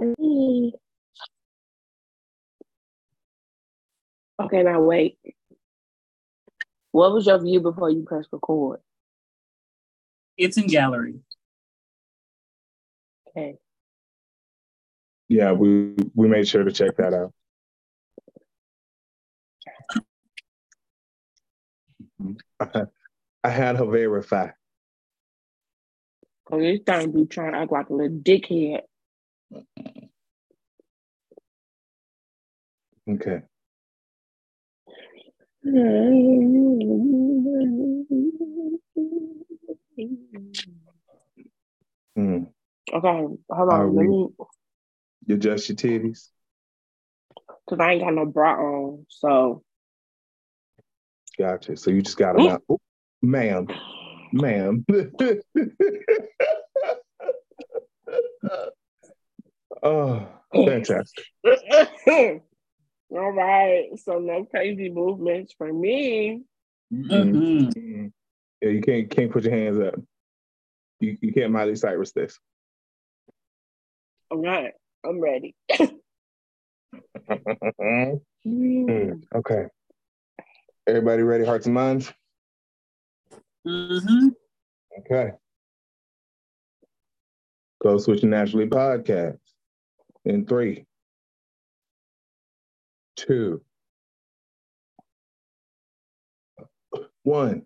Hey. Okay, now wait. What was your view before you press record? It's in gallery. Okay. Yeah, we we made sure to check that out. I had her verify. Oh, this time be trying to act like a little dickhead. Okay. Hmm. Okay, hold on. Let me, You adjust your titties. cause I ain't got no bra on. So, Gotcha. So you just got them out. Oh, ma'am. Ma'am. oh, fantastic. all right. So no crazy movements for me. Mhm. Mhm. Yeah, you can't can't put your hands up. You you can't Miley Cyrus this. All right, I'm ready. Hmm, okay. Everybody ready? Hearts and minds? Mhm. Okay. Code Switch Naturally podcast in three, two, one.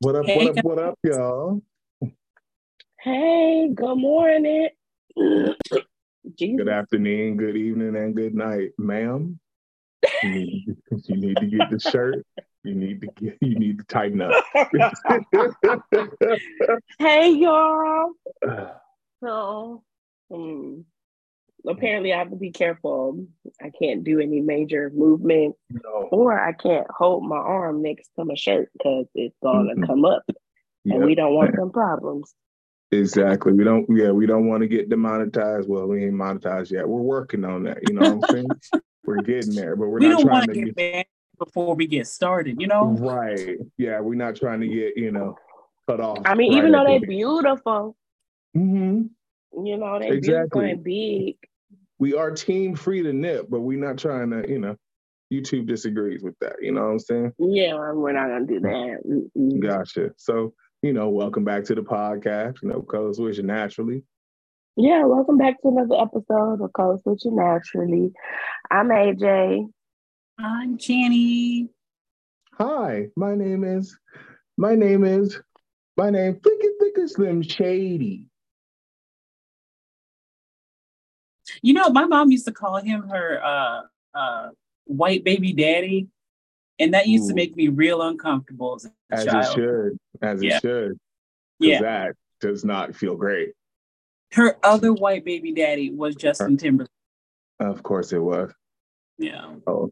What up, what up, what up, y'all? Hey, good morning. Good afternoon, good evening, and good night, ma'am. You need, you need to get the shirt. You need to get you need to tighten up. hey, y'all. So, um, apparently, I have to be careful. I can't do any major movement, no. or I can't hold my arm next to my shirt because it's gonna come up, and we don't want some problems. Exactly. We don't. Yeah, we don't want to get demonetized. Well, we ain't monetized yet. We're working on that. You know what I'm saying? we're getting there, but we're We not don't trying to to get banned before we get started, you know? Right. Yeah, we're not trying to get you know cut off. I mean, right even though they're beautiful, Mhm. you know, they Exactly. beautiful and big. We are team free to nip, but we're not trying to. You know, YouTube disagrees with that. You know what I'm saying? Yeah, we're not gonna do that. Mm-mm. Gotcha. So you know, welcome back to the podcast. You know, Code Switch naturally. Yeah, welcome back to another episode of Code Switching Naturally. I'm AJ. I'm Channy. Hi, my name is. My name is. My name Flicky Flicker Slim Shady. You know, my mom used to call him her uh uh white baby daddy. And that used to make me real uncomfortable as a As it child. should. As Yeah. it should. 'Cause Yeah. that does not feel great. Her other white baby daddy was Justin Timberlake. Of course it was. Yeah. Oh,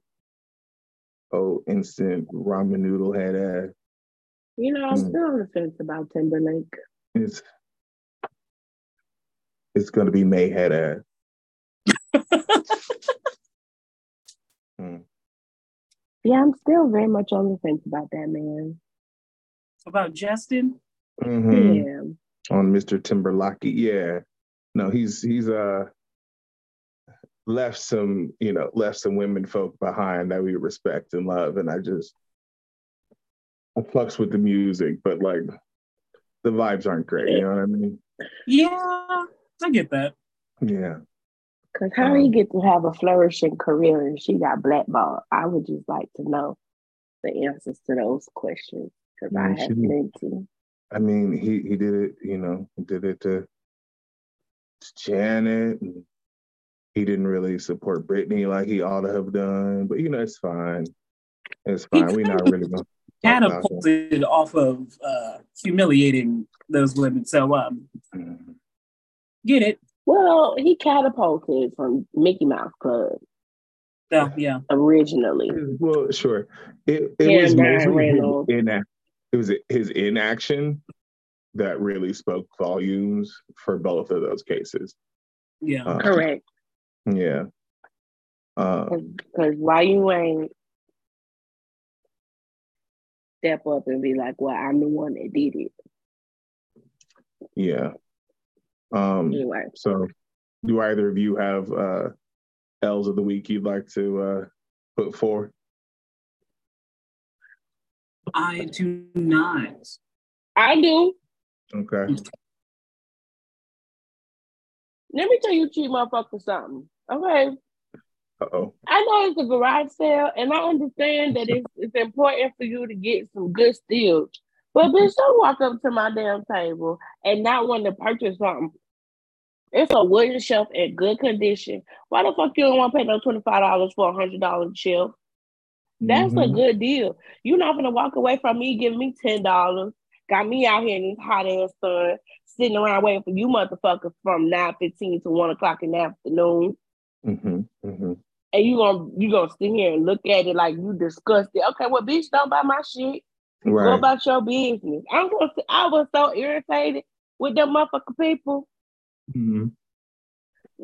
oh, instant ramen noodle head ass. You know, I'm Mm. still on the fence about Timberlake. It's it's gonna be May head ass. Hmm. Yeah, I'm still very much on the fence about that man. About Justin? Mhm. Yeah. On Mr. Timberlake. Yeah. No, he's he's uh left some, you know, left some women folk behind that we respect and love. And I just I fucks with the music, but like the vibes aren't great, you know what I mean? Yeah, I get that. Yeah. Cause how he Um, get to have a flourishing career and she got blackballed? I would just like to know the answers to those questions because I Man, have she- plenty. I mean, he he did it, you know, he did it to Janet. And he didn't really support Britney like he ought to have done, but you know, it's fine. It's fine. We're not really gonna talk about it. Catapulted off of uh humiliating those women. So um Mhm. get it. Well, he catapulted from Mickey Mouse Club So yeah. originally. Well, sure. It it Yeah, was Ryan mostly his, Reynolds. it was his inaction that really spoke volumes for both of those cases. Yeah. Uh, Correct. Yeah. Uh, Because why you ain't step up and be like, well, I'm the one that did it. yeah. Um, anyway. So, do either of you have uh, L's of the week you'd like to uh, put forward? I do not. I do. Okay. Let me tell you, cheap motherfucker, something. Okay. Uh-oh. I know it's a garage sale, and I understand that it's, it's important for you to get some good steals. But bitch, don't walk up to my damn table and not want to purchase something. It's a wooden shelf in good condition. Why the fuck you don't want to pay no twenty five dollars for a hundred dollar shelf? That's mm-hmm. a good deal. You're not gonna walk away from me giving me ten dollars. Got me out here in this hot ass sun, sitting around waiting for you motherfuckers from nine fifteen to one o'clock in the afternoon. Mm-hmm. Mm-hmm. And you gonna you gonna sit here and look at it like you disgusted. Okay, well, bitch, don't buy my shit. Right. Go about your business. I'm gonna. I was so irritated with them motherfucking people. Mm-hmm.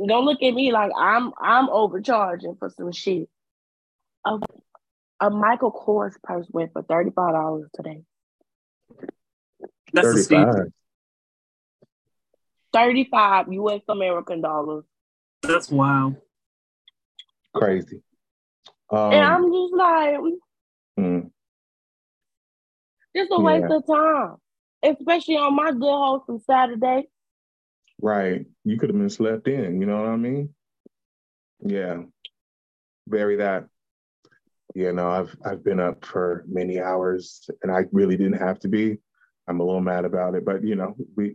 Don't look at me like I'm I'm overcharging for some shit. A, a Michael Kors purse went for thirty five dollars today. That's 35. 35 US American dollars. That's wild. Crazy. Um, and I'm just like, mm. It's a waste yeah. of time, especially on my good wholesome Saturday. Right. You could have been slept in. You know what I mean? Yeah. Bury that. You know, I've I've been up for many hours and I really didn't have to be. I'm a little mad about it, but you know, we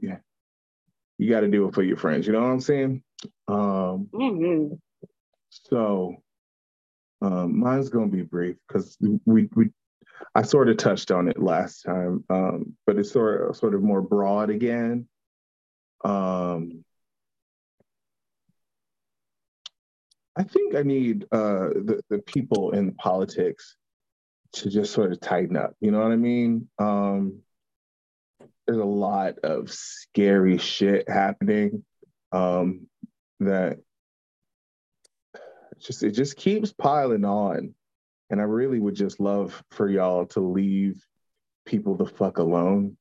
you got to do it for your friends. You know what I'm saying? Um, mm-hmm. So, um, mine's gonna be brief because we we I sort of touched on it last time, um, but it's sort of sort of more broad again. Um, I think I need uh, the the people in politics to just sort of tighten up. You know what I mean? Um, there's a lot of scary shit happening um, that just it just keeps piling on and I really would just love for y'all to leave people the fuck alone.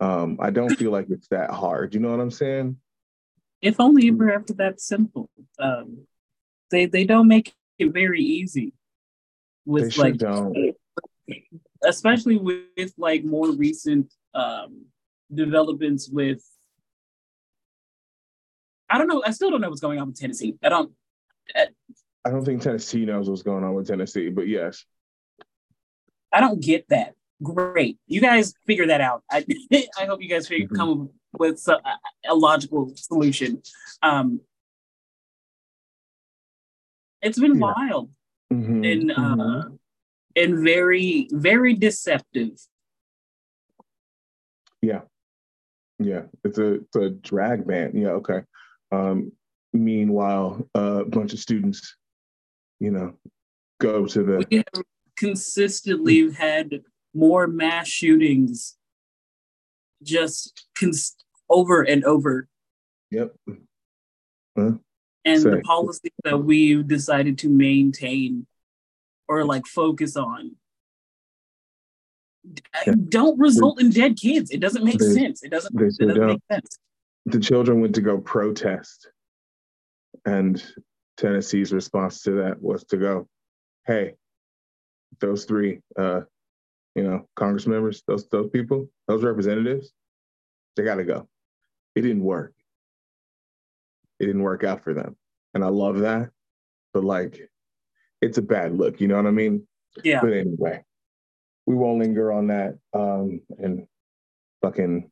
Um, I don't feel like it's that hard. You know what I'm saying? If only it were ever that simple. Um, they they don't make it very easy with they like don't. especially with, with like more recent um, developments with I don't know. I still don't know what's going on with Tennessee. I don't. I don't think Tennessee knows what's going on with Tennessee, but yes. I don't get that. Great, you guys figure that out. I, I hope you guys figure, mm-hmm. come with a, a logical solution. Um, it's been yeah. wild mm-hmm. and uh, mm-hmm. and very very deceptive. Yeah, yeah, it's a it's a drag band. Yeah, okay. Um, meanwhile, uh, a bunch of students you know, go to the. We have consistently had more mass shootings just cons- over and over. Yep. Huh? And Say. the policies that we've decided to maintain or like focus on yeah. don't result in dead kids. It doesn't make they, sense. It doesn't, it doesn't make sense. The children went to go protest and Tennessee's response to that was to go, hey, those three, uh, you know, Congress members, those those people, those representatives, they got to go. It didn't work. It didn't work out for them, and I love that. But like, it's a bad look. You know what I mean? Yeah. But anyway, we won't linger on that. Um, and fucking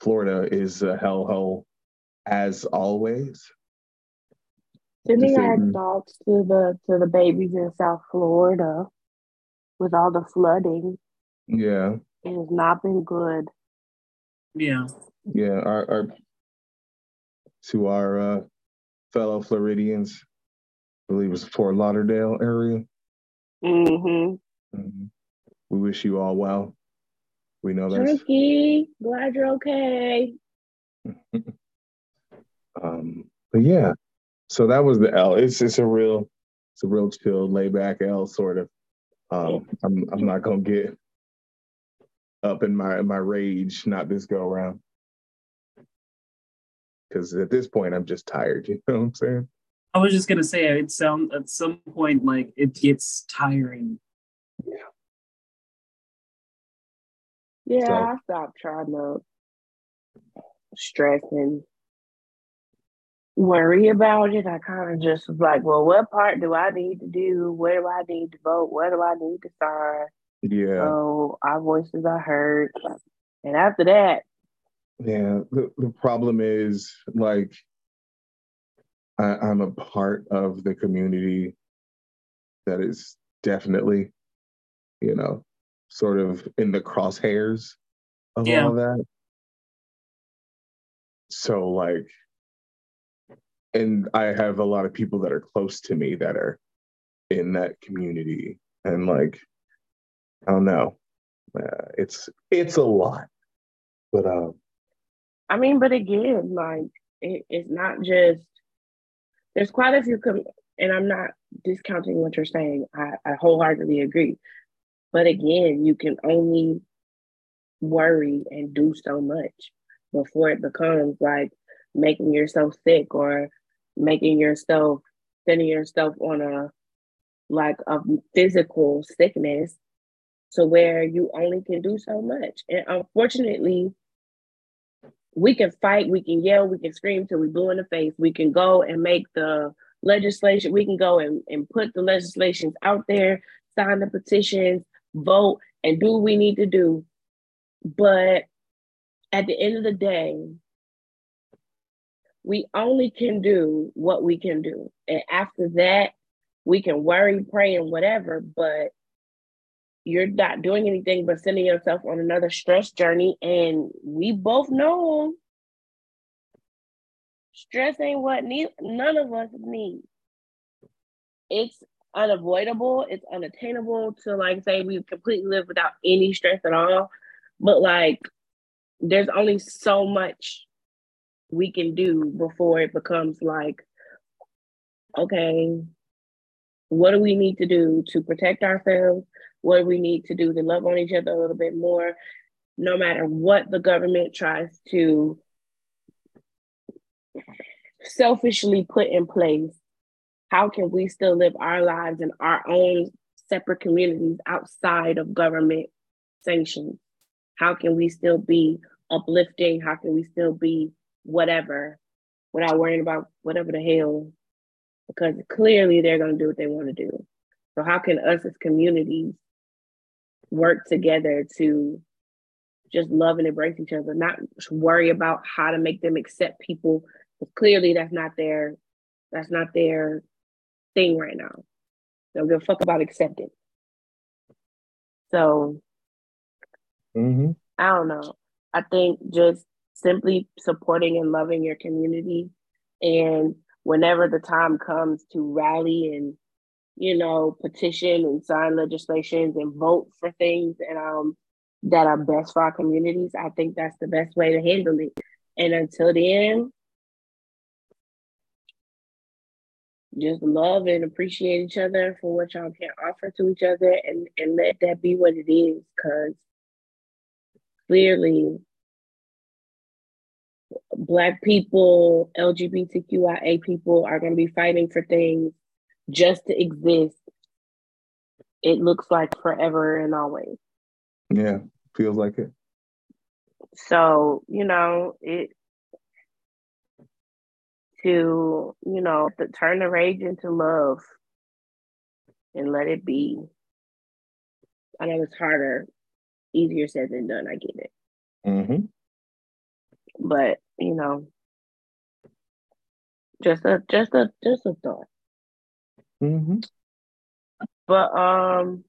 Florida is a hellhole as always. Sending our dogs to the to the babies in South Florida with all the flooding. Yeah. It has not been good. Yeah. Yeah. Our, our to our uh, fellow Floridians, I believe it's Fort Lauderdale area. Mm-hmm. mm-hmm. We wish you all well. We know that. Turkey, glad you're okay. um, but yeah, so that was the L. It's it's a real it's a real chill, layback L sort of. Um, I'm I'm not gonna get up in my my rage, not this go around. because at this point I'm just tired. You know what I'm saying? I was just gonna say it sound at some point like it gets tiring. Yeah. Yeah, So- I stopped trying to stress and worry about it. I kind of just was like, well, what part do I need to do? Where do I need to vote? Where do I need to sign? Yeah. So our voices are heard. And after that, Yeah, the, the problem is like I, I'm a part of the community that is definitely, you know, sort of in the crosshairs of Yeah. all that. So like and I have a lot of people that are close to me that are in that community and like I don't know. Uh, it's it's a lot. But um I mean, but again, like it, it's not just. There's quite a few, com- and I'm not discounting what you're saying. I, I wholeheartedly agree. But again, you can only worry and do so much before it becomes like making yourself sick or making yourself sending yourself on a like a physical sickness to where you only can do so much. And unfortunately, we can fight, we can yell, we can scream till we blue in the face. We can go and make the legislation, we can go and, and put the legislations out there, sign the petitions, vote, and do what we need to do. But at the end of the day, we only can do what we can do. And after that, we can worry, pray, and whatever, but you're not doing anything but sending yourself on another stress journey. And we both know stress ain't what ne- none of us need. It's unavoidable, it's unattainable to like say we completely live without any stress at all. But like there's only so much we can do before it becomes like, okay, what do we need to do to protect ourselves? What we need to do to love on each other a little bit more? No matter what the government tries to selfishly put in place, how can we still live our lives in our own separate communities outside of government sanctions? How can we still be uplifting? How can we still be whatever without worrying about whatever the hell? Because clearly they're going to do what they want to do. So, how can us as communities work together to just love and embrace each other, not worry about how to make them accept people? Because clearly that's not their that's not their thing right now. They don't give a fuck about acceptance. So hmm I don't know. I think just simply supporting and loving your community and whenever the time comes to rally and you know petition and sign legislations and vote for things and um that are best for our communities, I think that's the best way to handle it. And until then, just love and appreciate each other for what y'all can offer to each other and, and let that be what it is. Cause clearly black people, LGBTQIA people are gonna be fighting for things just to exist. It looks like forever and always. Yeah, feels like it. So, you know, it to, you know, to turn the rage into love and let it be. I know it's harder, easier said than done, I get it. hmm But, you know, just a just a just a thought. Hmm But um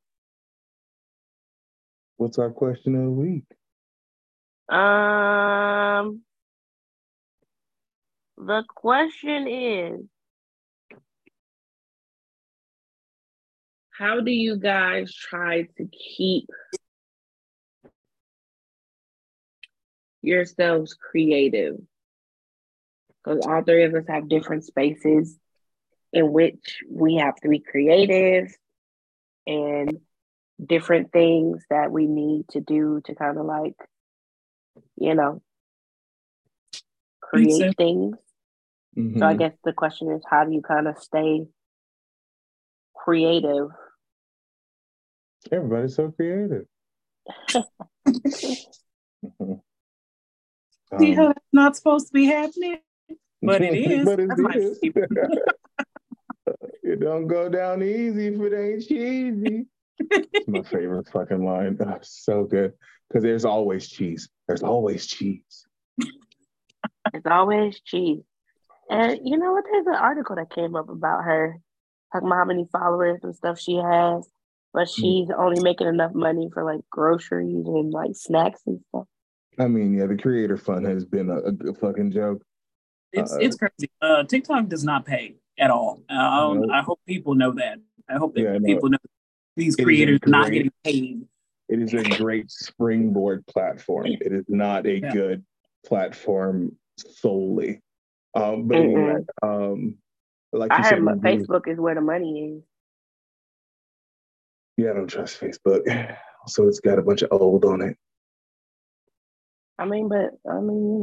What's our question of the week? um the question is how do you guys try to keep yourselves creative? Because all three of us have different spaces in which we have to be creative and different things that we need to do to kind of like you know create things. Mhm. So I guess the question is, how do you kind of stay creative? Everybody's so creative. See how that's not supposed to be happening? But it is. but it That's my is. Favorite. it don't go down easy if it ain't cheesy. It's my favorite fucking line. Oh, so good. Because there's always cheese. There's always cheese. It's always cheese. And you know what? There's an article that came up about her, talking about how many followers and stuff she has, but Hmm. she's only making enough money for like groceries and like snacks and stuff. I mean, yeah, the creator fund has been a, a fucking joke. It's Uh, it's crazy. Uh, TikTok does not pay at all. I, Nope. I hope people know that. I hope that Yeah, no. people know these It is a creators are not getting paid. It is a great springboard platform. It is not a Yeah. good platform solely. Um, but Mm-mm. anyway, um, like I you heard said, my- we do- Facebook is where the money is. yeah, I don't trust Facebook. So it's got a bunch of old on it. I mean, but I mean, you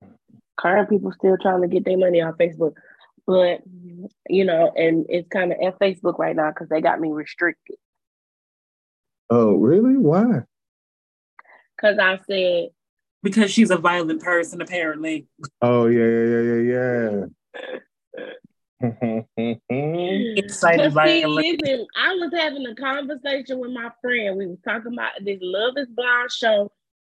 know, current people still trying to get their money off Facebook, but you know, and it's kind of at Facebook right now because they got me restricted. Oh, really? Why? Because I said, Because she's a violent person, apparently. Oh, yeah, yeah, yeah, yeah, yeah. Excited Cause see, violent. listen, I was having a conversation with my friend. We was talking about this Love is Blind show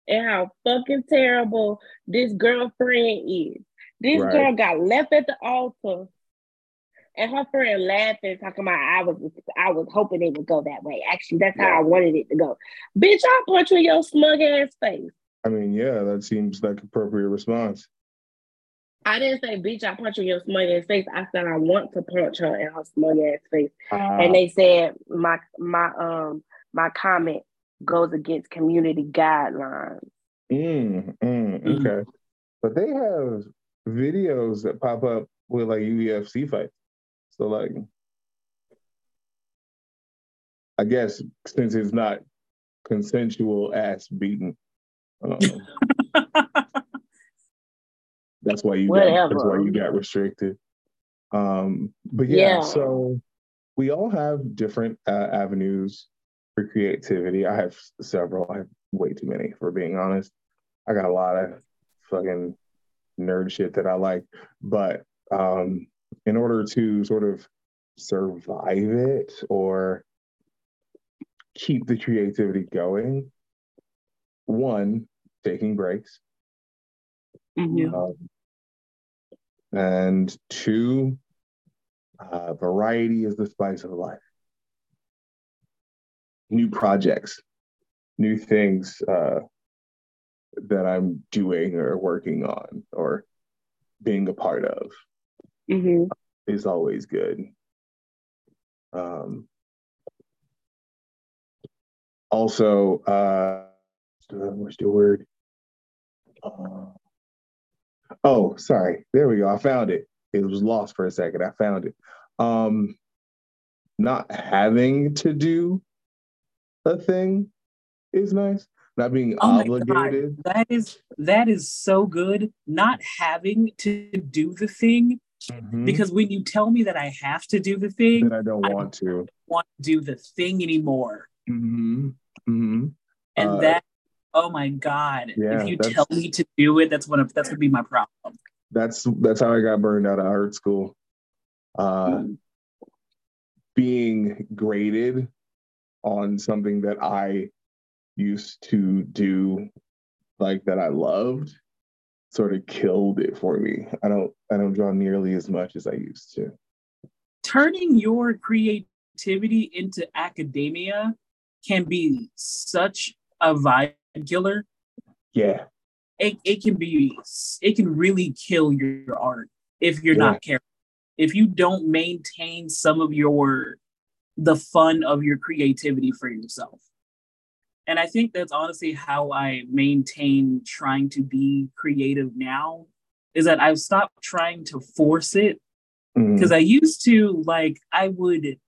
and how fucking terrible this girlfriend is. This Right. girl got left at the altar, and her friend laughing, talking about I was I was hoping it would go that way. Actually, that's how Yeah. I wanted it to go. Bitch, I'll punch you in your smug ass face. I mean, yeah, that seems like appropriate response. I didn't say bitch, I punch you in your smug ass face. I said I want to punch her in her smug ass face. and they said my my um my comment goes against community guidelines. Mm, mm, Mm. okay. But they have videos that pop up with like UFC fights. So like I guess since it's not consensual ass beating, um, that's why you got, that's why you got restricted. Um, but yeah, Yeah. so we all have different uh, avenues for creativity. I have several. I have way too many, for being honest. I got a lot of fucking nerd shit that I like, but um, in order to sort of survive it or keep the creativity going, one, taking breaks, Yeah. um, and two, uh, variety is the spice of life. New projects, new things uh, that I'm doing or working on or being a part of Mm-hmm. is always good. Um, also, uh, what's the word? Uh, oh, sorry. There we go. I found it. It was lost for a second. I found it. Um, not having to do a thing is nice. Not being Oh obligated. God, that is that is so good. Not having to do the thing Mhm. because when you tell me that I have to do the thing, that I don't I- want to. want to do the thing anymore. hmm hmm And Uh, that, oh my God, yeah, if you tell me to do it, that's one of that's gonna be my problem. That's that's how I got burned out of art school. Uh, being graded on something that I used to do, like that I loved, sort of killed it for me. I don't I don't draw nearly as much as I used to. Turning your creativity into academia can be such a vibe killer. Yeah, It, it can be it can really kill your art if you're Yeah. not careful. If you don't maintain some of your the fun of your creativity for yourself. And I think that's honestly how I maintain trying to be creative now is that I've stopped trying to force it mm-hmm. because I used to like I would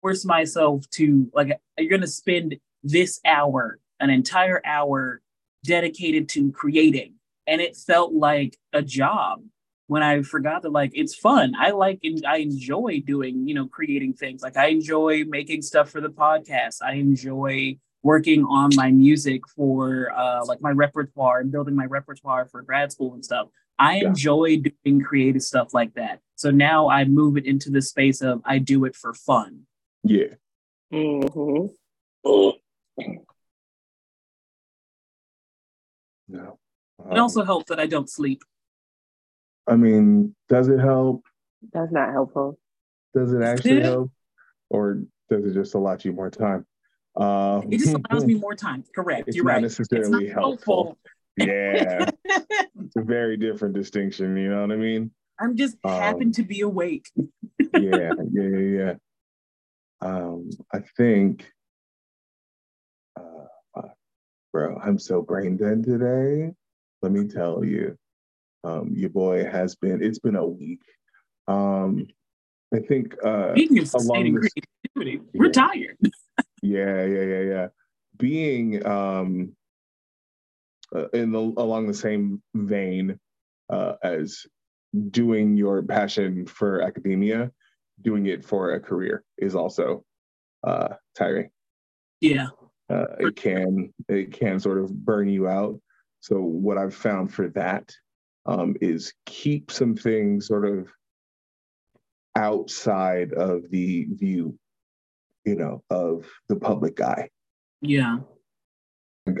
force myself to like you're gonna spend this hour, an entire hour dedicated to creating. and it felt like a job when I forgot that like it's fun. I like and I enjoy doing, you know, creating things. Like I enjoy making stuff for the podcast. I enjoy working on my music for uh like my repertoire and building my repertoire for grad school and stuff. I yeah. enjoy doing creative stuff like that. So now I move it into the space of I do it for fun. Yeah. Mm-hmm. No. Um, it also helps that I don't sleep. I mean, does it help? That's not helpful. Does it actually help? Or does it just allot you more time? Uh, it just allows me more time. Correct. It's You're not right. necessarily helpful. helpful. Yeah. it's a very different distinction. You know what I mean? I'm just um, happen to be awake. yeah, yeah, yeah, yeah. Um, I think, uh, bro, I'm so brain dead today. Let me tell you, um, your boy has been. It's been a week. Um, I think uh, in sustaining creativity, we're yeah. tired. Yeah, yeah, yeah, yeah. Being um, uh, in the along the same vein uh, as doing your passion for academia, doing it for a career is also uh, tiring. Yeah, uh, it can it can sort of burn you out. So what I've found for that um, is keep some things sort of outside of the view, you know, of the public eye. Yeah.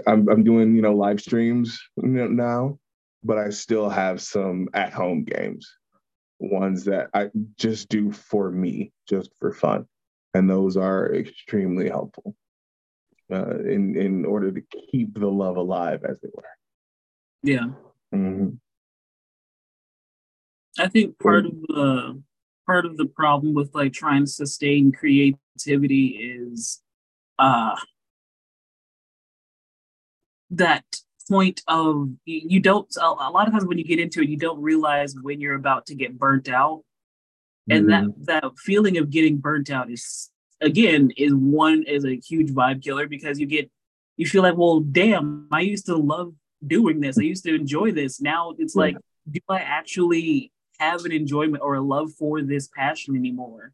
I'm I'm doing you know live streams now, but I still have some at home games, ones that I just do for me, just for fun, and those are extremely helpful uh, in in order to keep the love alive, as it were. Yeah. Mm-hmm. I think part of the part of the problem with like trying to sustain creativity is uh that point of you don't a lot of times when you get into it you don't realize when you're about to get burnt out. And mm-hmm. that that feeling of getting burnt out is again is one is a huge vibe killer because you get you feel like well damn i used to love doing this. I used to enjoy this. Now it's like do i actually have an enjoyment or a love for this passion anymore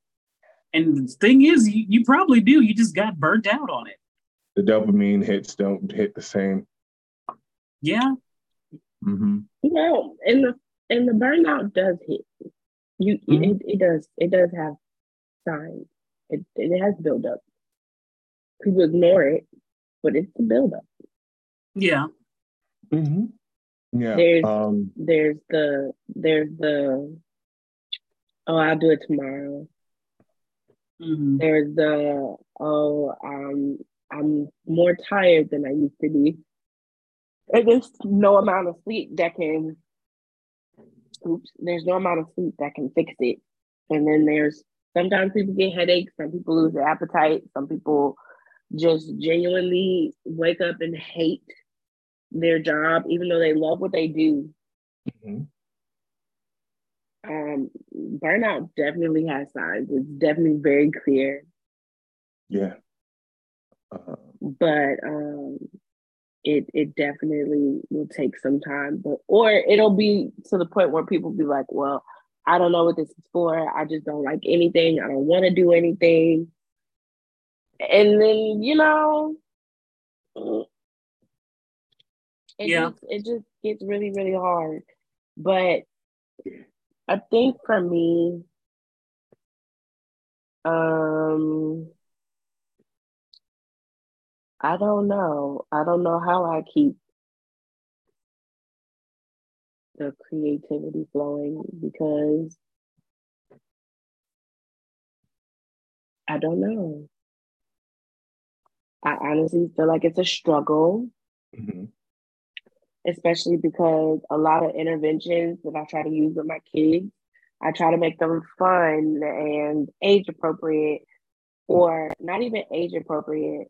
and the thing is you, you probably do you just got burnt out on it the dopamine hits don't hit the same. Yeah. Mm-hmm. Well, and the and the burnout does hit. You mm-hmm. it, it does it does have signs. It it has build up. People ignore it, but it's a build up. Yeah. Mm-hmm. Yeah. There's um, there's the there's the oh I'll do it tomorrow. Mm-hmm. There's the oh um I'm more tired than I used to be. And there's no amount of sleep that can oops, there's no amount of sleep that can fix it. And then there's sometimes people get headaches, some people lose their appetite, some people just genuinely wake up and hate their job, even though they love what they do. Mm-hmm. Um, burnout definitely has signs. It's definitely very clear. Yeah. Uh, but um, it it definitely will take some time. But or it'll be to the point where people be like, well, I don't know what this is for. I just don't like anything. I don't want to do anything. And then you know, it yeah, just, it just gets really really hard. But I think for me, um I don't know. I don't know how I keep the creativity flowing because I don't know. I honestly feel like it's a struggle, mm-hmm. Especially because a lot of interventions that I try to use with my kids, I try to make them fun and age appropriate, or not even age appropriate,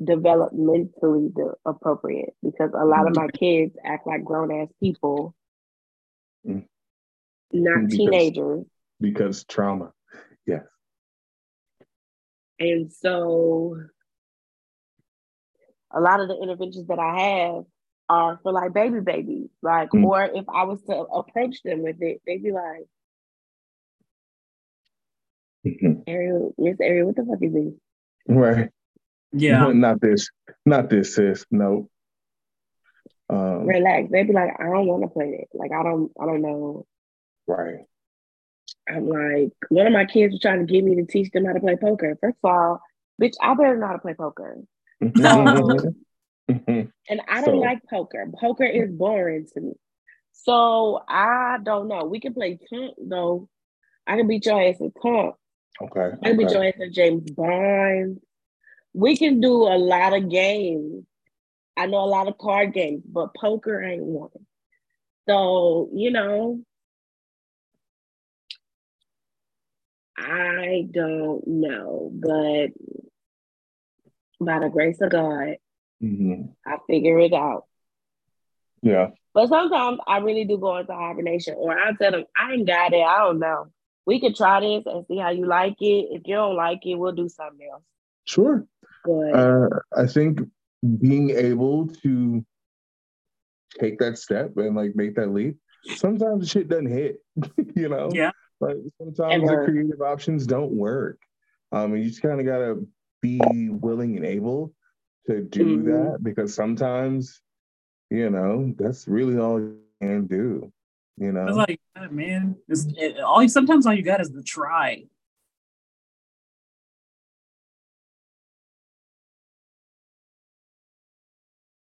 developmentally appropriate because a lot of my kids act like grown ass people, mm. not because, teenagers. Because trauma, yes. And so, a lot of the interventions that I have are for like baby babies. Like, mm. or if I was to approach them with it, they'd be like, mm-hmm. Ariel, Miss Ariel, what the fuck is this? Right. Yeah. No, not this. Not this, sis. No. Um, Relax. They'd be like, I don't want to play it. Like, I don't, I don't know. Right. I'm like, one of my kids was trying to get me to teach them how to play poker. First of all, bitch, I better know how to play poker. So, and I don't so. like poker. Poker is boring to me. So I don't know. We can play tent though. I can beat your ass at tent. Okay. I can okay. beat your ass at James Bond. We can do a lot of games. I know a lot of card games, but poker ain't one. So, you know, I don't know, but by the grace of God, mm-hmm. I figure it out. Yeah. But sometimes I really do go into hibernation, or I tell them, I ain't got it. I don't know. We could try this and see how you like it. If you don't like it, we'll do something else. Sure. But uh, I think being able to take that step and like make that leap, sometimes shit doesn't hit, you know? Yeah. Like sometimes the creative options don't work. Um, and you just kind of gotta be willing and able to do mm-hmm. that because sometimes, you know, that's really all you can do. You know, it's like, man, it's, it, all sometimes all you got is the try.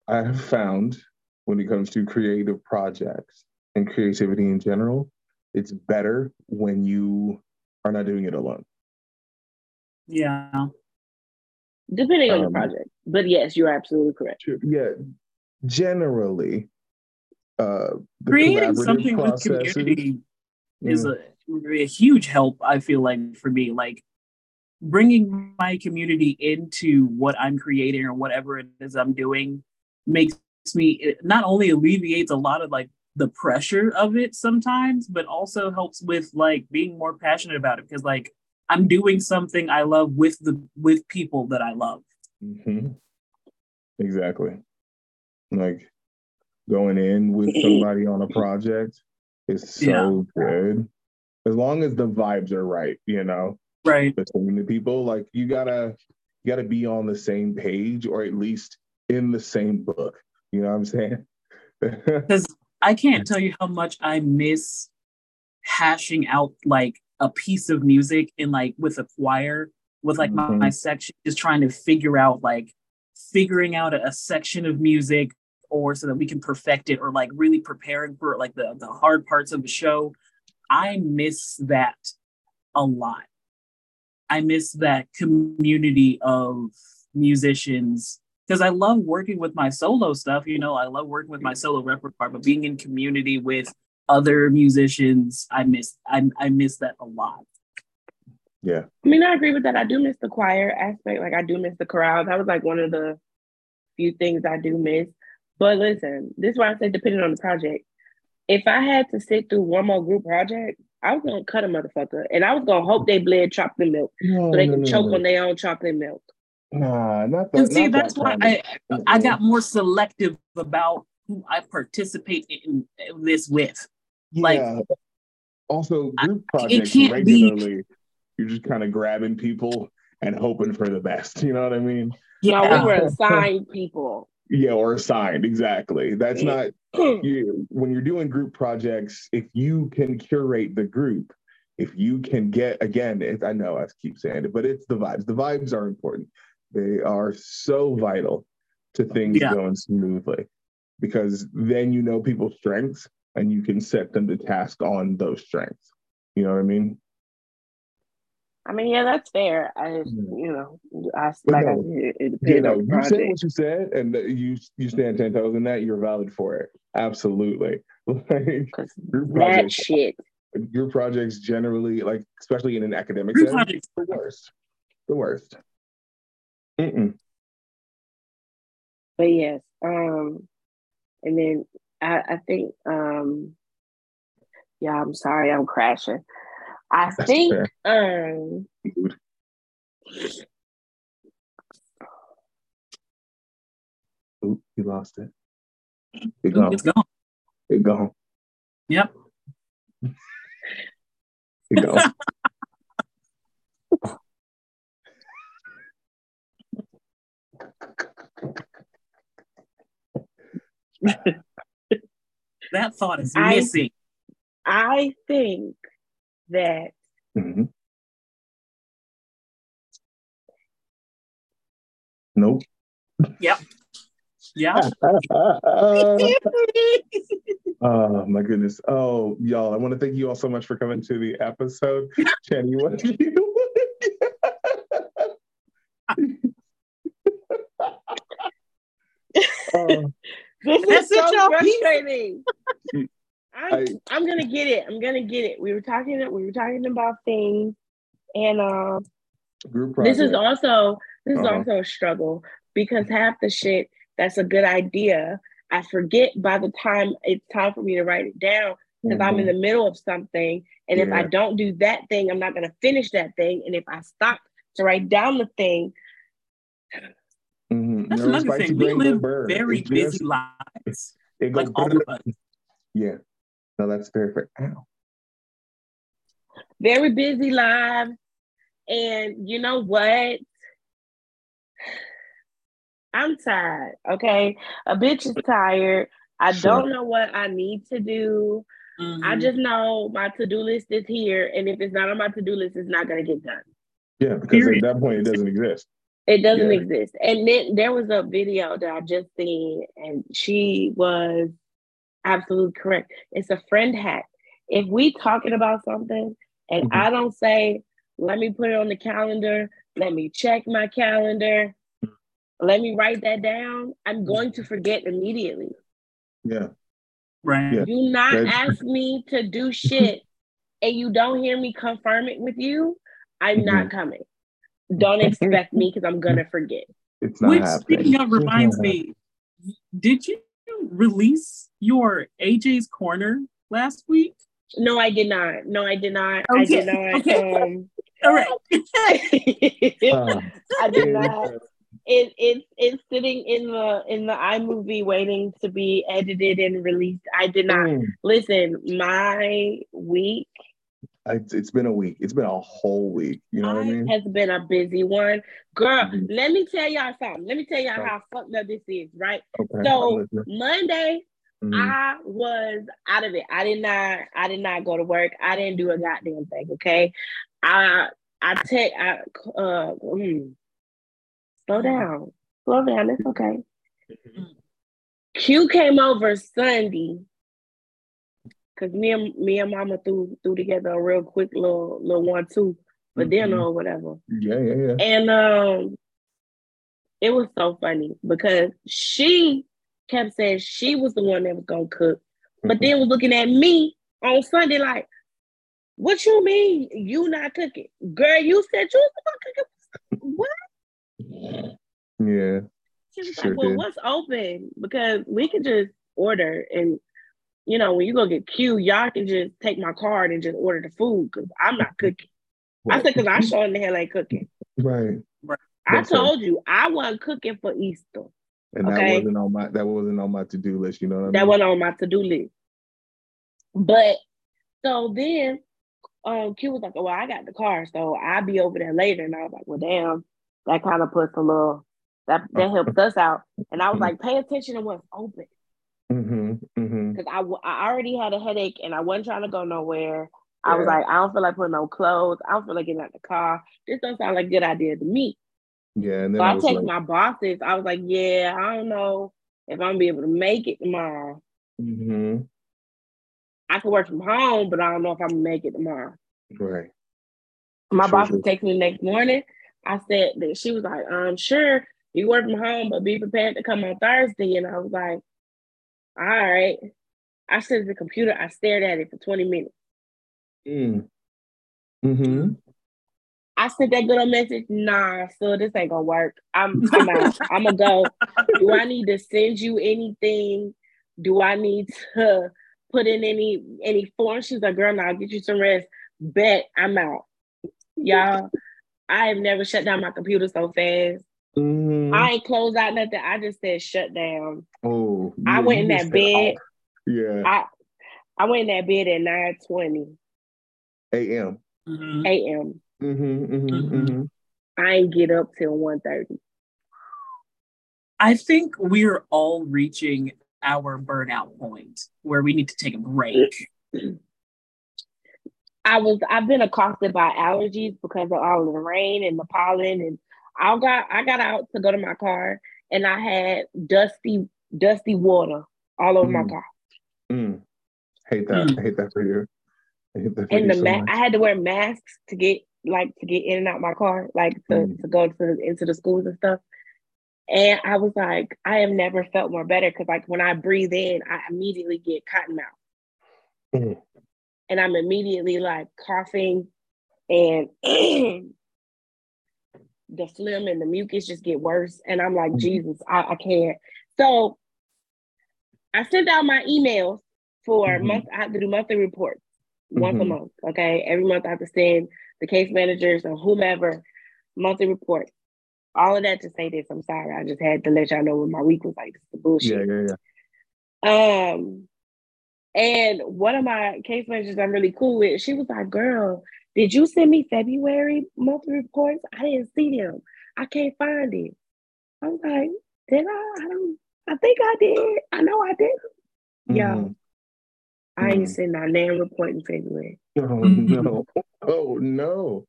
I have found when it comes to creative projects and creativity in general, it's better when you are not doing it alone. Yeah. Depending on the um, project. But yes, you're absolutely correct. Yeah. Generally, uh, creating something with community yeah. is a, a huge help, I feel like, for me. Like bringing my community into what I'm creating or whatever it is I'm doing makes me, it not only alleviates a lot of like the pressure of it sometimes, but also helps with like being more passionate about it because like I'm doing something I love with the with people that I love. Mm-hmm. Exactly. Like going in with somebody on a project is so yeah. good. As long as the vibes are right, you know. Right. Between the people. Like you gotta you gotta be on the same page or at least in the same book. You know what I'm saying? Because I can't tell you how much I miss hashing out like a piece of music in like with a choir with like mm-hmm. my, my, section, just trying to figure out like figuring out a, a, section of music or so that we can perfect it or like really preparing for like the, the hard parts of the show. I miss that a lot. I miss that community of musicians because I love working with my solo stuff. You know, I love working with my solo repertoire, but being in community with other musicians, I miss I, I miss that a lot. Yeah. I mean, I agree with that. I do miss the choir aspect. Like I do miss the chorale. That was like one of the few things I do miss. But listen, this is why I say depending on the project. If I had to sit through one more group project, I was gonna cut a motherfucker, and I was gonna hope they bled chocolate milk no, so they no, can no, choke on their own chocolate milk. Nah, not that. And see, that's that why I I got more selective about who I participate in this with. Yeah. Like, also group projects regularly, be... you're just kind of grabbing people and hoping for the best. You know what I mean? Yeah, we were assigned people. Yeah, or assigned exactly. That's not you. When you're doing group projects, if you can curate the group, if you can get again, it, I know I keep saying it, but it's the vibes. The vibes are important they are so vital to things yeah. going smoothly because then you know people's strengths and you can set them to task on those strengths. You know what I mean? I mean, yeah, that's fair. I, you know, I like no, I it you know, you said what you said, and you you stand ten toes in that. You're valid for it. Absolutely. like that shit. Your projects generally, like especially in an academic setting, the worst. The worst. Mm-mm. But yes, um, and then I, I think, um, yeah, I'm sorry, I'm crashing. I That's think, fair. um, Oop, you lost it. It gone. It's gone. It gone. Yep. It gone. That thought is I- missing. I think that Mhm. Nope. Yeah. oh my goodness. Oh, y'all, I want to thank you all so much for coming to the episode. Channy, what do you Oh, this That's is so frustrating. I'm, I- I'm gonna get it. I'm gonna get it. We were talking. We were talking about things, and um, group this is also this is Uh-huh. also a struggle because half the shit that's a good idea, I forget by the time it's time for me to write it down because I'm in the middle of something, and if I Mm-hmm. Don't do that thing, I'm not gonna finish that thing, and if I stop to write down the thing, Mhm. That's Your another thing. We live very It busy just- lives. It go Like all burn. of us. Yeah. No, that's very fair. Ow. very busy lives. And you know what? I'm tired. Okay. A bitch is tired. I Sure. don't know what I need to do. I Mhm. just know my to do list is here. And if it's not on my to do list, it's not going to get done. Yeah, because Period. at that point it doesn't exist. It doesn't Yeah. exist. And then there was a video that I just seen, and she was absolutely correct. It's a friend hack. If we talking about something and Mhm. I don't say, let me put it on the calendar, let me check my calendar, let me write that down, I'm going to forget immediately. Yeah. Right. Yeah. Do not That's- ask me to do shit and you don't hear me confirm it with you, I'm not coming. Don't expect me because I'm gonna forget. It's not Which happening. speaking of It's not reminds happening. me, did you release your AJ's Corner last week? No, I did not. No, I did not. I did not. okay. Um, All right. Uh, I did not. It, it it's sitting in the in the iMovie waiting to be edited and released. I did not Mm. listen. My week I- it's been a week. It's been a whole week. You know what I mean? has been a busy one, girl. Mhm. Let me tell y'all something. Let me tell y'all Okay. how fucked up this is. Right. Okay. So listening. Monday, Mhm. I was out of it. I did not. I did not go to work. I didn't do a goddamn thing. Okay. I I take. I uh. mm. slow down. Slow down. It's okay. Q came over Sunday. Cause me and me and Mama threw threw together a real quick little little one two for dinner Mhm. or whatever. Yeah, yeah, yeah. And um, it was so funny because she kept saying she was the one that was gonna cook, but Mhm. then was looking at me on Sunday like, "What you mean you not cooking, girl? You said you was gonna cook. What?" Yeah. She was Sure like, "Well, did. what's open? Because we can just order and." You know, when you go get Q, y'all can just take my card and just order the food because I'm not cooking. I said, because I sure in the hell ain't cooking. Right. right. I That's right. told you I wasn't cooking for Easter. And Okay. that wasn't on my that wasn't on my to-do list, you know what I That mean? wasn't on my to-do list. But so then um Q was like, Well, I got the car, so I'll be over there later. And I was like, Well, damn, that kind of puts a little that that helps us out. And I was like, pay attention to what's open. Mm-hmm. Mm-hmm. Because I, w- I already had a headache and I wasn't trying to go nowhere. I was like, I don't feel like putting on clothes. I don't feel like getting out the car. This don't sound like a good idea to me. Yeah, and then So I I text like, my bosses. I was like, yeah, I don't know if I'm gonna be able to make it tomorrow. hmm I could work from home, but I don't know if I'm gonna make it tomorrow. right. My Sure, boss sure. texted me the next morning. I said that she was like, um, sure, you work from home, but be prepared to come on Thursday. And I was like, all right. I sit at the computer, I stared at it for 20 minutes. Mm. Mm-hmm. I sent that good old message. Nah, so this ain't gonna work. I'm. I'm gonna go. Do I need to send you anything? Do I need to put in any any forms? She's like, girl, now I'll get you some rest. Bet I'm out. Y'all, I have never shut down my computer so fast. Mm-hmm. I ain't closed out nothing. I just said shut down. Oh, I went in that bed. Yeah. I I went in that bed at nine twenty a.m. Mm-hmm. a.m. Mm-hmm, mm-hmm, mm-hmm. I ain't get up till 1.30. I think we're all reaching our burnout point where we need to take a break. I was I've been accosted by allergies because of all the rain and the pollen and I got I got out to go to my car and I had dusty dusty water all over mm. my car. Mm. Hate that. Mm. I hate that for you. I hate that for and you the so ma- I had to wear masks to get like to get in and out my car, like to, mm. to go to into the schools and stuff. And I was like, I have never felt more better because like when I breathe in, I immediately get cotton mouth. Mm. And I'm immediately like coughing and the phlegm and the mucus just get worse. And I'm like, mm. Jesus, I, I can't. So I sent out my emails for mm-hmm. month. I have to do monthly reports once mm-hmm. a month. Okay. Every month I have to send the case managers or whomever monthly report. All of that to say this. I'm sorry. I just had to let y'all know what my week was like. This is the bullshit. Yeah, yeah, yeah. Um, and one of my case managers I'm really cool with, she was like, girl, did you send me February monthly reports? I didn't see them. I can't find it. I was like, did I? I don't I think I did. I know I did. Mm-hmm. Yeah. I ain't mm-hmm. sent our name report in February. Oh no. Oh no.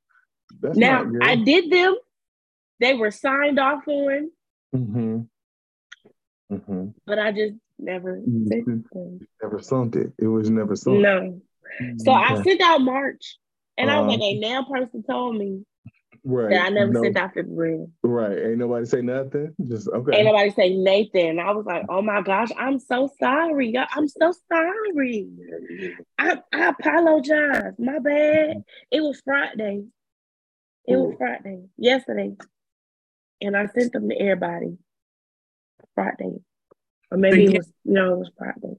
That's now I did them. They were signed off on. Mm-hmm. Mm-hmm. But I just never never sent it. It was never sent. No. So okay. I sent out March. And I was like, a um, nail person told me Right. That I never no, sent out February. Right. Ain't nobody say nothing. Just okay. Ain't nobody say Nathan. I was like, oh my gosh, I'm so sorry. I'm so sorry. I, I apologize. My bad. It was Friday. It Ooh. was Friday. Yesterday. And I sent them to everybody. Friday. Or maybe it was no, it was Friday.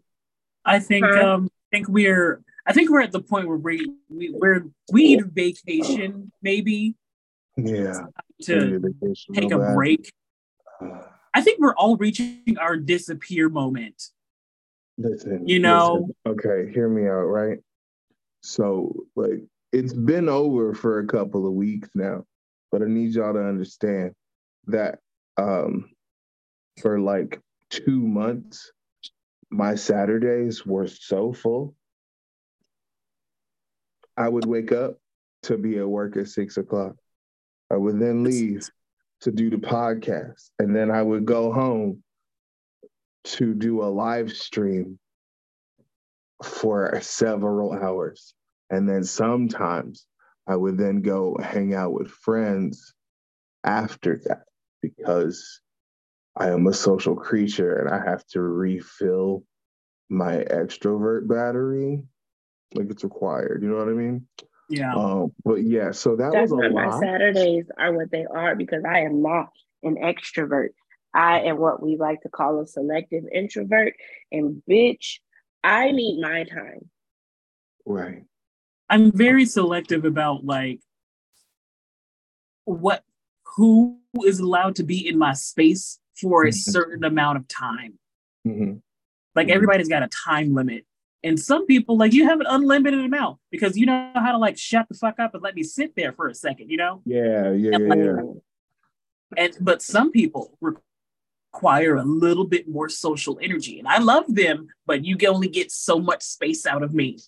I think huh? um I think we're I think we're at the point where we, we we're we need a vacation maybe. Yeah to take a bad. break. I think we're all reaching our disappear moment. Listen you know? Listen. okay hear me out right? So like it's been over for a couple of weeks now but i need y'all to understand that um for like two months my saturdays were so full i would wake up to be at work at six o'clock I would then leave to do the podcast. And then I would go home to do a live stream for several hours. And then sometimes I would then go hang out with friends after that because I am a social creature and I have to refill my extrovert battery like it's required. You know what I mean? Yeah. Um, but yeah, so that That's was a lot. My Saturdays are what they are because I am not an extrovert. I am what we like to call a selective introvert. And bitch, I need my time. Right. I'm very selective about like what who is allowed to be in my space for a mm-hmm. certain amount of time. Mm-hmm. Like mm-hmm. everybody's got a time limit. And some people, like, you have an unlimited amount because you know how to like shut the fuck up and let me sit there for a second, you know? Yeah, yeah, and, like, yeah. And but some people require a little bit more social energy, and I love them, but you can only get so much space out of me.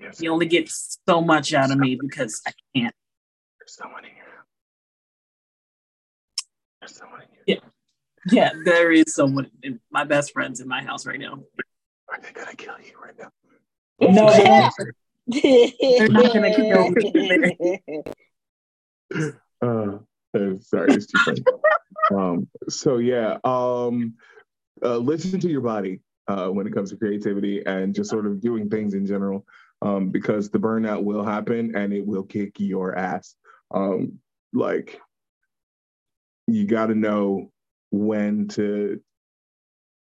Yes. You only get so much out of me because I can't. There's someone in here. There's someone in here. Yeah, yeah, there is someone. My best friend's in my house right now. Are they gonna kill you right now? No, they're not gonna kill me. uh, sorry, it's too funny. um, so yeah, um, uh, listen to your body uh, when it comes to creativity and just sort of doing things in general, um, because the burnout will happen and it will kick your ass. Um, like you got to know when to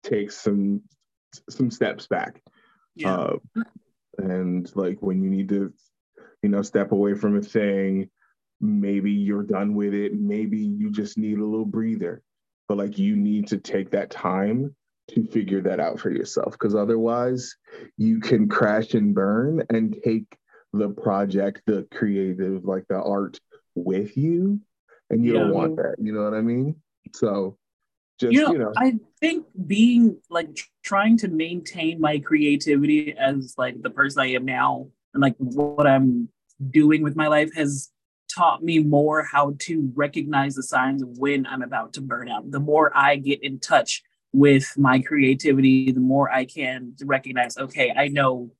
take some some steps back. Yeah. Uh, and like when you need to, you know, step away from a thing, maybe you're done with it. Maybe you just need a little breather. But like you need to take that time to figure that out for yourself because otherwise you can crash and burn and take the project, the creative, like the art with you. And you yeah. don't want that. You know what I mean? So just, you know, you know, I think being like trying to maintain my creativity as like the person I am now and like what I'm doing with my life has taught me more how to recognize the signs of when I'm about to burn out. The more I get in touch with my creativity, the more I can recognize, okay, I know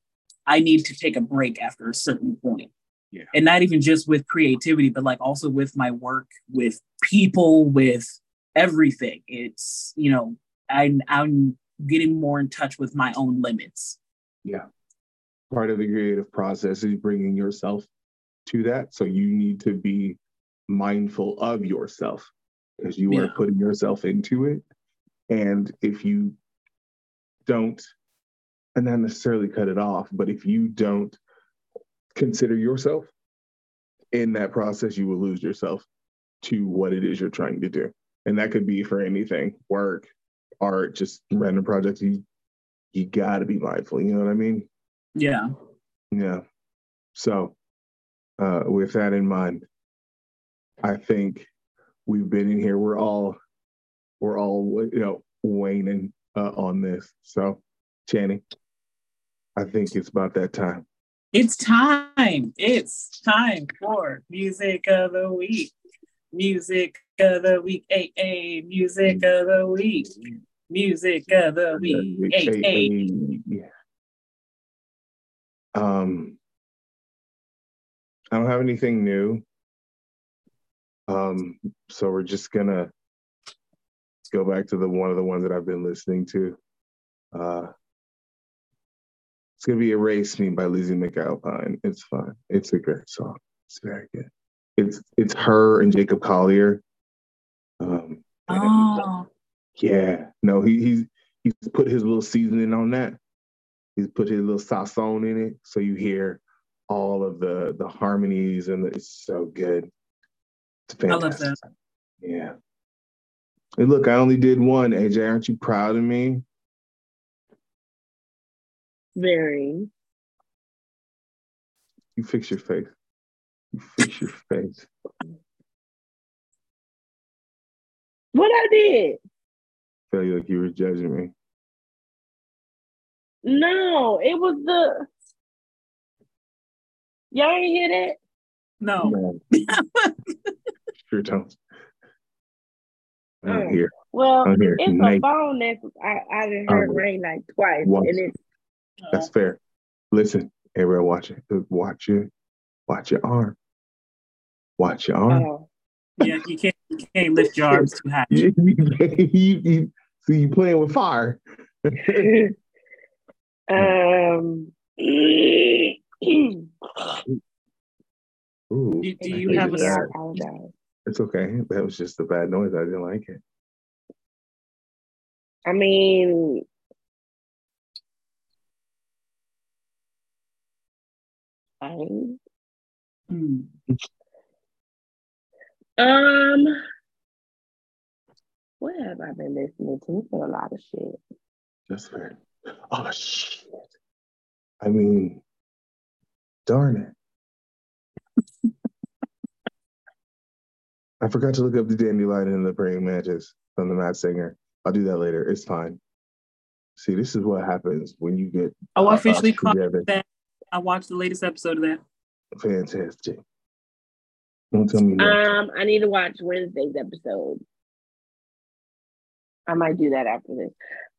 I need to take a break after a certain point. Yeah. And not even just with creativity, but like also with my work, with people, with everything. It's, you know, I, I'm getting more in touch with my own limits. Yeah. Part of the creative process is bringing yourself to that. So you need to be mindful of yourself because you yeah. are putting yourself into it. And if you don't, and not necessarily cut it off, but if you don't consider yourself in that process, you will lose yourself to what it is you're trying to do. And that could be for anything work, art, just random projects. You, you got to be mindful. You know what I mean? Yeah. Yeah. So uh, with that in mind, I think we've been in here. We're all we're all you know waning uh, on this. So, Channing, I think it's about that time. It's time. It's time for music of the week. Music of the week. A a music of the week. Music of the week. A a. Um I don't have anything new. Um, so we're just gonna go back to the one of the ones that I've been listening to. Uh, it's gonna be "Erase Me" by Lizzy McAlpine. It's fun. It's a great song. It's very good. It's it's her and Jacob Collier. Oh. Yeah. No, he he's he's put his little seasoning on that. He's put his little sazon in it, so you hear all of the the harmonies and the, it's so good. It's fantastic. I love that. Yeah. And look, I only did one. AJ, aren't you proud of me? Very. You fix your face. You fix your face. What I did? Felt like you were judging me. No, it was the Y'all ain't hear that? No. sure don't. I'm here. Well, I'm here. it's a phone that I, I didn't heard um, ring like twice. Once. And it's, That's fair. Listen, everyone watch it. Watch it. Watch your arm. Watch your arm. Oh. Yeah, you can't you can't lift your arms too high. you, you, you, so you playing with fire. um Ooh, do, do you have a? It's okay. That was just a bad noise. I didn't like it. I mean, I, hmm. Um, what have I been listening to? It's been a lot of shit. That's fair. Oh shit. I mean, Darn it. I forgot to look up the dandelion and the praying mantis from the Masked Singer. I'll do that later. It's fine. See, this is what happens when you get. Oh, I officially caught that. I watched the latest episode of that. Fantastic. Don't tell me. Um, I need to watch Wednesday's episode. I might do that after this.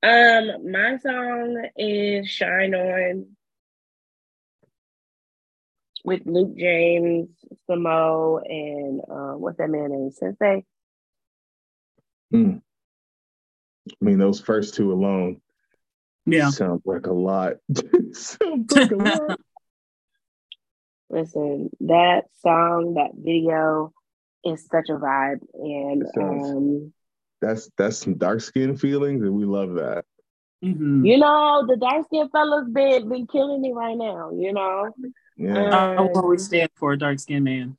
Um, my song is "Shine On" with Luke James, Samoht, and uh, what's that man name? Sensei. Mm. I mean, those first two alone. Yeah. Sounds like a lot. sounds like a lot. Listen, that song, that video is such a vibe. And um that's that's some dark skin feelings, and we love that. Mm-hmm. You know, the dark skin fellas been been killing me right now, you know. Yeah. I will always stand for a dark skinned man.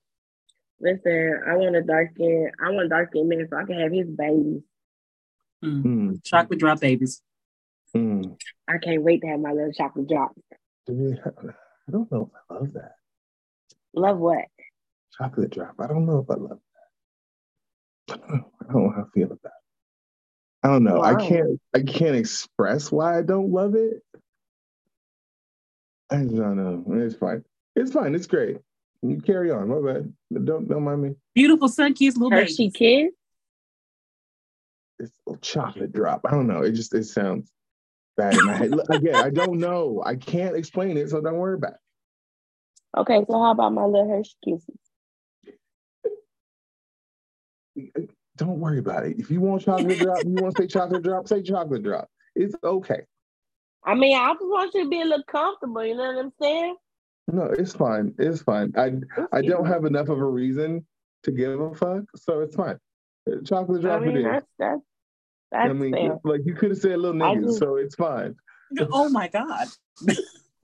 Listen, I want a dark skin. I want a dark skin man so I can have his babies. Mm. Mm, Chocolate drop babies. mm. I can't wait to have my little chocolate drop. Do we have- I don't know if I love that. Love what? Chocolate drop. I don't know if I love that. I don't know how I feel about it. I don't know. I can't I can't express why I don't love it. I just don't know. It's fine. It's fine. It's great. You carry on. My bad. Don't don't mind me. Beautiful sun kissed little Hershey babies. Kiss? It's a chocolate drop. I don't know. It just it sounds bad in my head. Again, I don't know. I can't explain it, so don't worry about it. Okay, so how about my little Hershey Kisses? Don't worry about it. If you want chocolate drop, you want to say chocolate drop, say chocolate drop. It's okay. I mean, I just want you to be a little comfortable, you know what I'm saying? No, it's fine. It's fine. I I don't have enough of a reason to give a fuck, so it's fine. Chocolate drop I drop mean, it is. that's that's that's I mean, fair. like you could have said a little I niggas, just- so it's fine. Oh my God.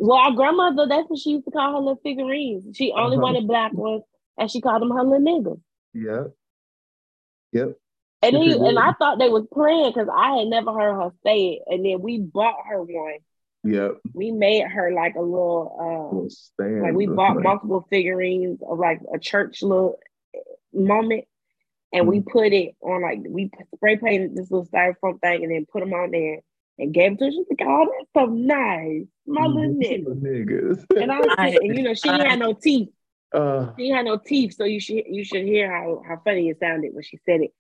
Well, our grandmother, that's what she used to call her little figurines. She only Uh-huh. wanted black ones, and she called them her little niggas. Yep. Yep. And he, and. I thought they was playing because I had never heard her say it. And then we bought her one. Yep. We made her like a little, Little stand. uh, like we bought nice. multiple figurines of like a church little moment, and we Mm-hmm. put it on like we spray painted this little styrofoam thing, and then put them on there and gave it to her. She's like, "Oh, that's so nice, my little Mhm. nigga." Niggas. And I was I- and you know she didn't have no teeth. uh, She had no teeth, so you should you should hear how how funny it sounded when she said it.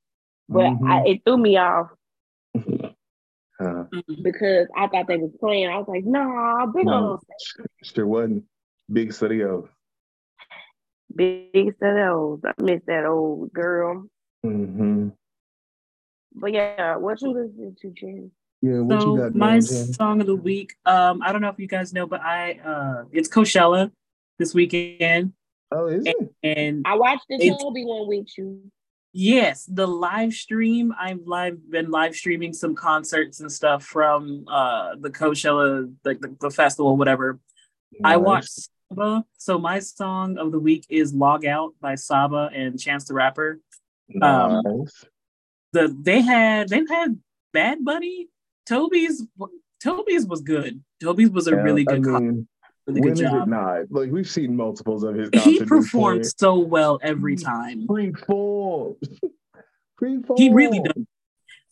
But Mhm. I, it threw me off uh, because I thought they was playing. I was like, nah, big No. old sure wasn't big city of. big set of. I miss that old girl. Mm-hmm. But yeah, what you listening to, Jen? Yeah, what So you got my going, song of the week, um, I don't know if you guys know, but I uh it's Coachella this weekend. Oh, is it? And I watched the It's- Tobe one with you. yes, the live stream, I've live been live streaming some concerts and stuff from uh the Coachella, the, the, the festival, whatever. I watched Saba. So my song of the week is Log Out by Saba and Chance the Rapper. um, Nice. The they had they've had Bad Bunny. Tobe's Tobe's was good. Tobe's was a Yeah, really good con- mean, really when good is it job. not? Like we've seen multiples of his. He performed before. so well every time. Freeform. Freeform. He really does.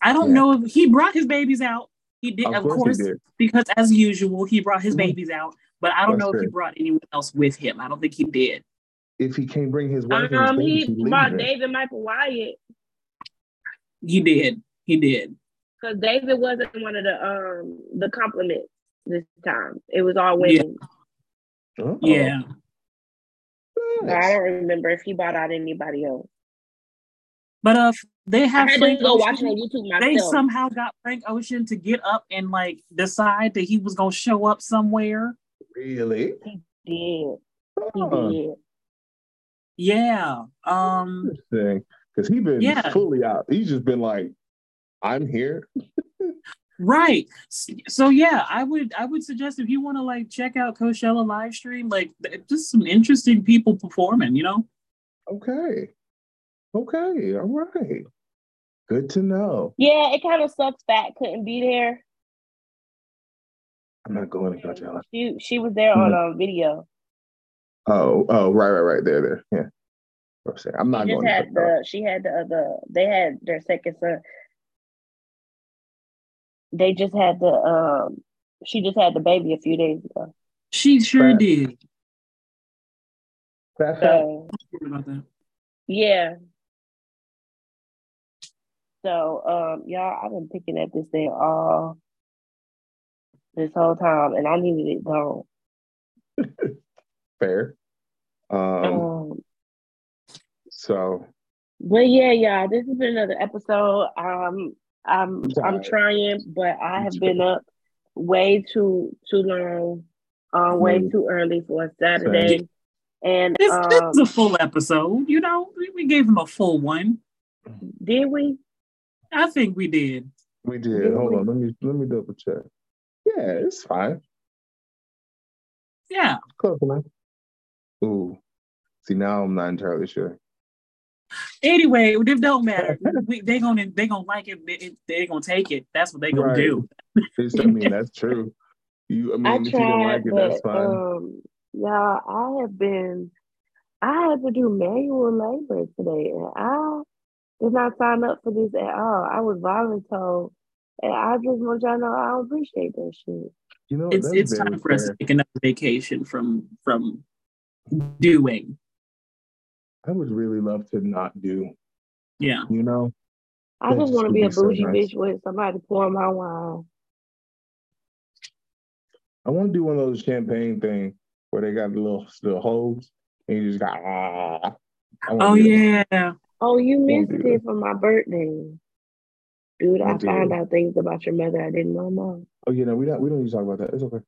I don't Yeah. know if he brought his babies out. He did, Of of, course, course, he did. because as usual, he brought his Mhm. babies out. But I don't That's know if he brought anyone else with him. I don't think he did. If he can't bring his wife, and his Um, he brought. David Michael Wyatt He did. He did. Because David wasn't one of the um the compliments this time. It was all women. Oh, Yeah. But I don't remember if he bought out anybody else. But uh, they I have had Frank to go watch it Ocean. on YouTube They somehow got Frank Ocean to get up and like decide that he was gonna show up somewhere. Really? He did. He did. Yeah. Um. interesting. Because he's been Yeah. fully out. He's just been like, I'm here. Right. So yeah, I would I would suggest if you want to like check out Coachella live stream, like just some interesting people performing. You know. Okay. Okay. All right. Good to know. Yeah, it kind of sucks Fat couldn't be there. I'm not going to Coachella. She she was there on a mm-hmm. video. Oh, oh, right, right, right. There, there. Yeah. I'm saying. I'm not She going to had the she had the other they had their second son. They just had the um she just had the baby a few days ago. She sure Right. did. Fat, fat. So about that. yeah. So um y'all I've been picking at this thing all this whole time and I needed it gone. Fair. Um, Um so But yeah, yeah, this has been another episode. Um, I'm It's all I'm trying, but I have It's been up way too too long, um, way Mm. too early for a Saturday, and This, this um, is a full episode. You know, we, we gave him a full one. did we? I think we did. we did. Did Hold we? on. Let me let me double check. Yeah, it's fine. Yeah. Close enough. Ooh. See, now I'm not entirely sure. Anyway, it don't matter. we, they gonna they gonna like it. They, they gonna take it. That's what they gonna right. do. I mean, that's true. You, I mean, I if tried, you don't like it, but, that's fine. Um, yeah, I have been. I had to do manual labor today, and I did not sign up for this at all. I was voluntold, and I just want y'all to know I appreciate that shit. You know, it's it's time for us to take another vacation from from doing. I would really love to not do. Yeah. You know? I just want to be a bougie so nice. bitch with somebody pouring my wine. I want to do one of those champagne things where they got the little the hose and you just got ah. Oh yeah. Oh, you missed it for my birthday. Dude, I, I found out things about your mother I didn't know mom. Oh yeah, no, we don't we don't need to talk about that. It's okay.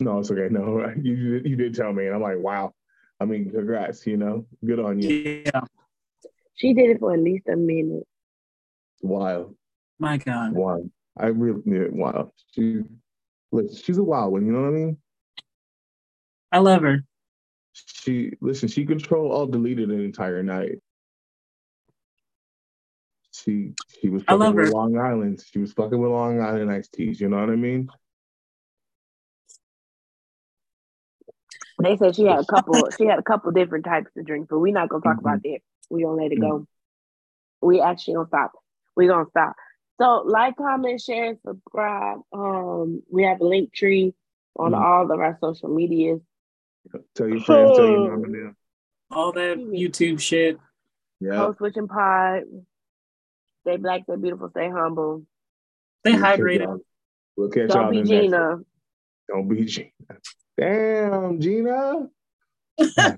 No, it's okay. No, you you did tell me, and I'm like, wow. I mean, congrats. You know, good on you. Yeah. She did it for at least a minute. Wild. My God. Wild. I really yeah, wild. She, listen, she's a wild one. You know what I mean? I love her. She listen. She control all deleted an entire night. She she was fucking with her. Long Island. She was fucking with Long Island iced teas. You know what I mean? They said she had a couple. she had a couple different types of drinks, but we're not gonna talk mm-hmm. about that. We gonna let it go. Mm-hmm. We actually gonna stop. We gonna stop. So like, comment, share, and subscribe. Um, we have a link tree on mm-hmm. all of our social medias. Tell your friends, tell your mom and All that YouTube shit. Yeah. Code switching pod. Stay black, stay beautiful, stay humble. Stay hydrated. We'll catch Don't y'all be Gina. Don't be Gina. Damn, Gina. All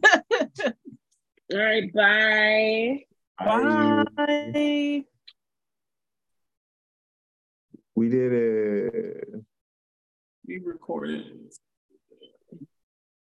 right, bye. Bye. We did it. We recorded.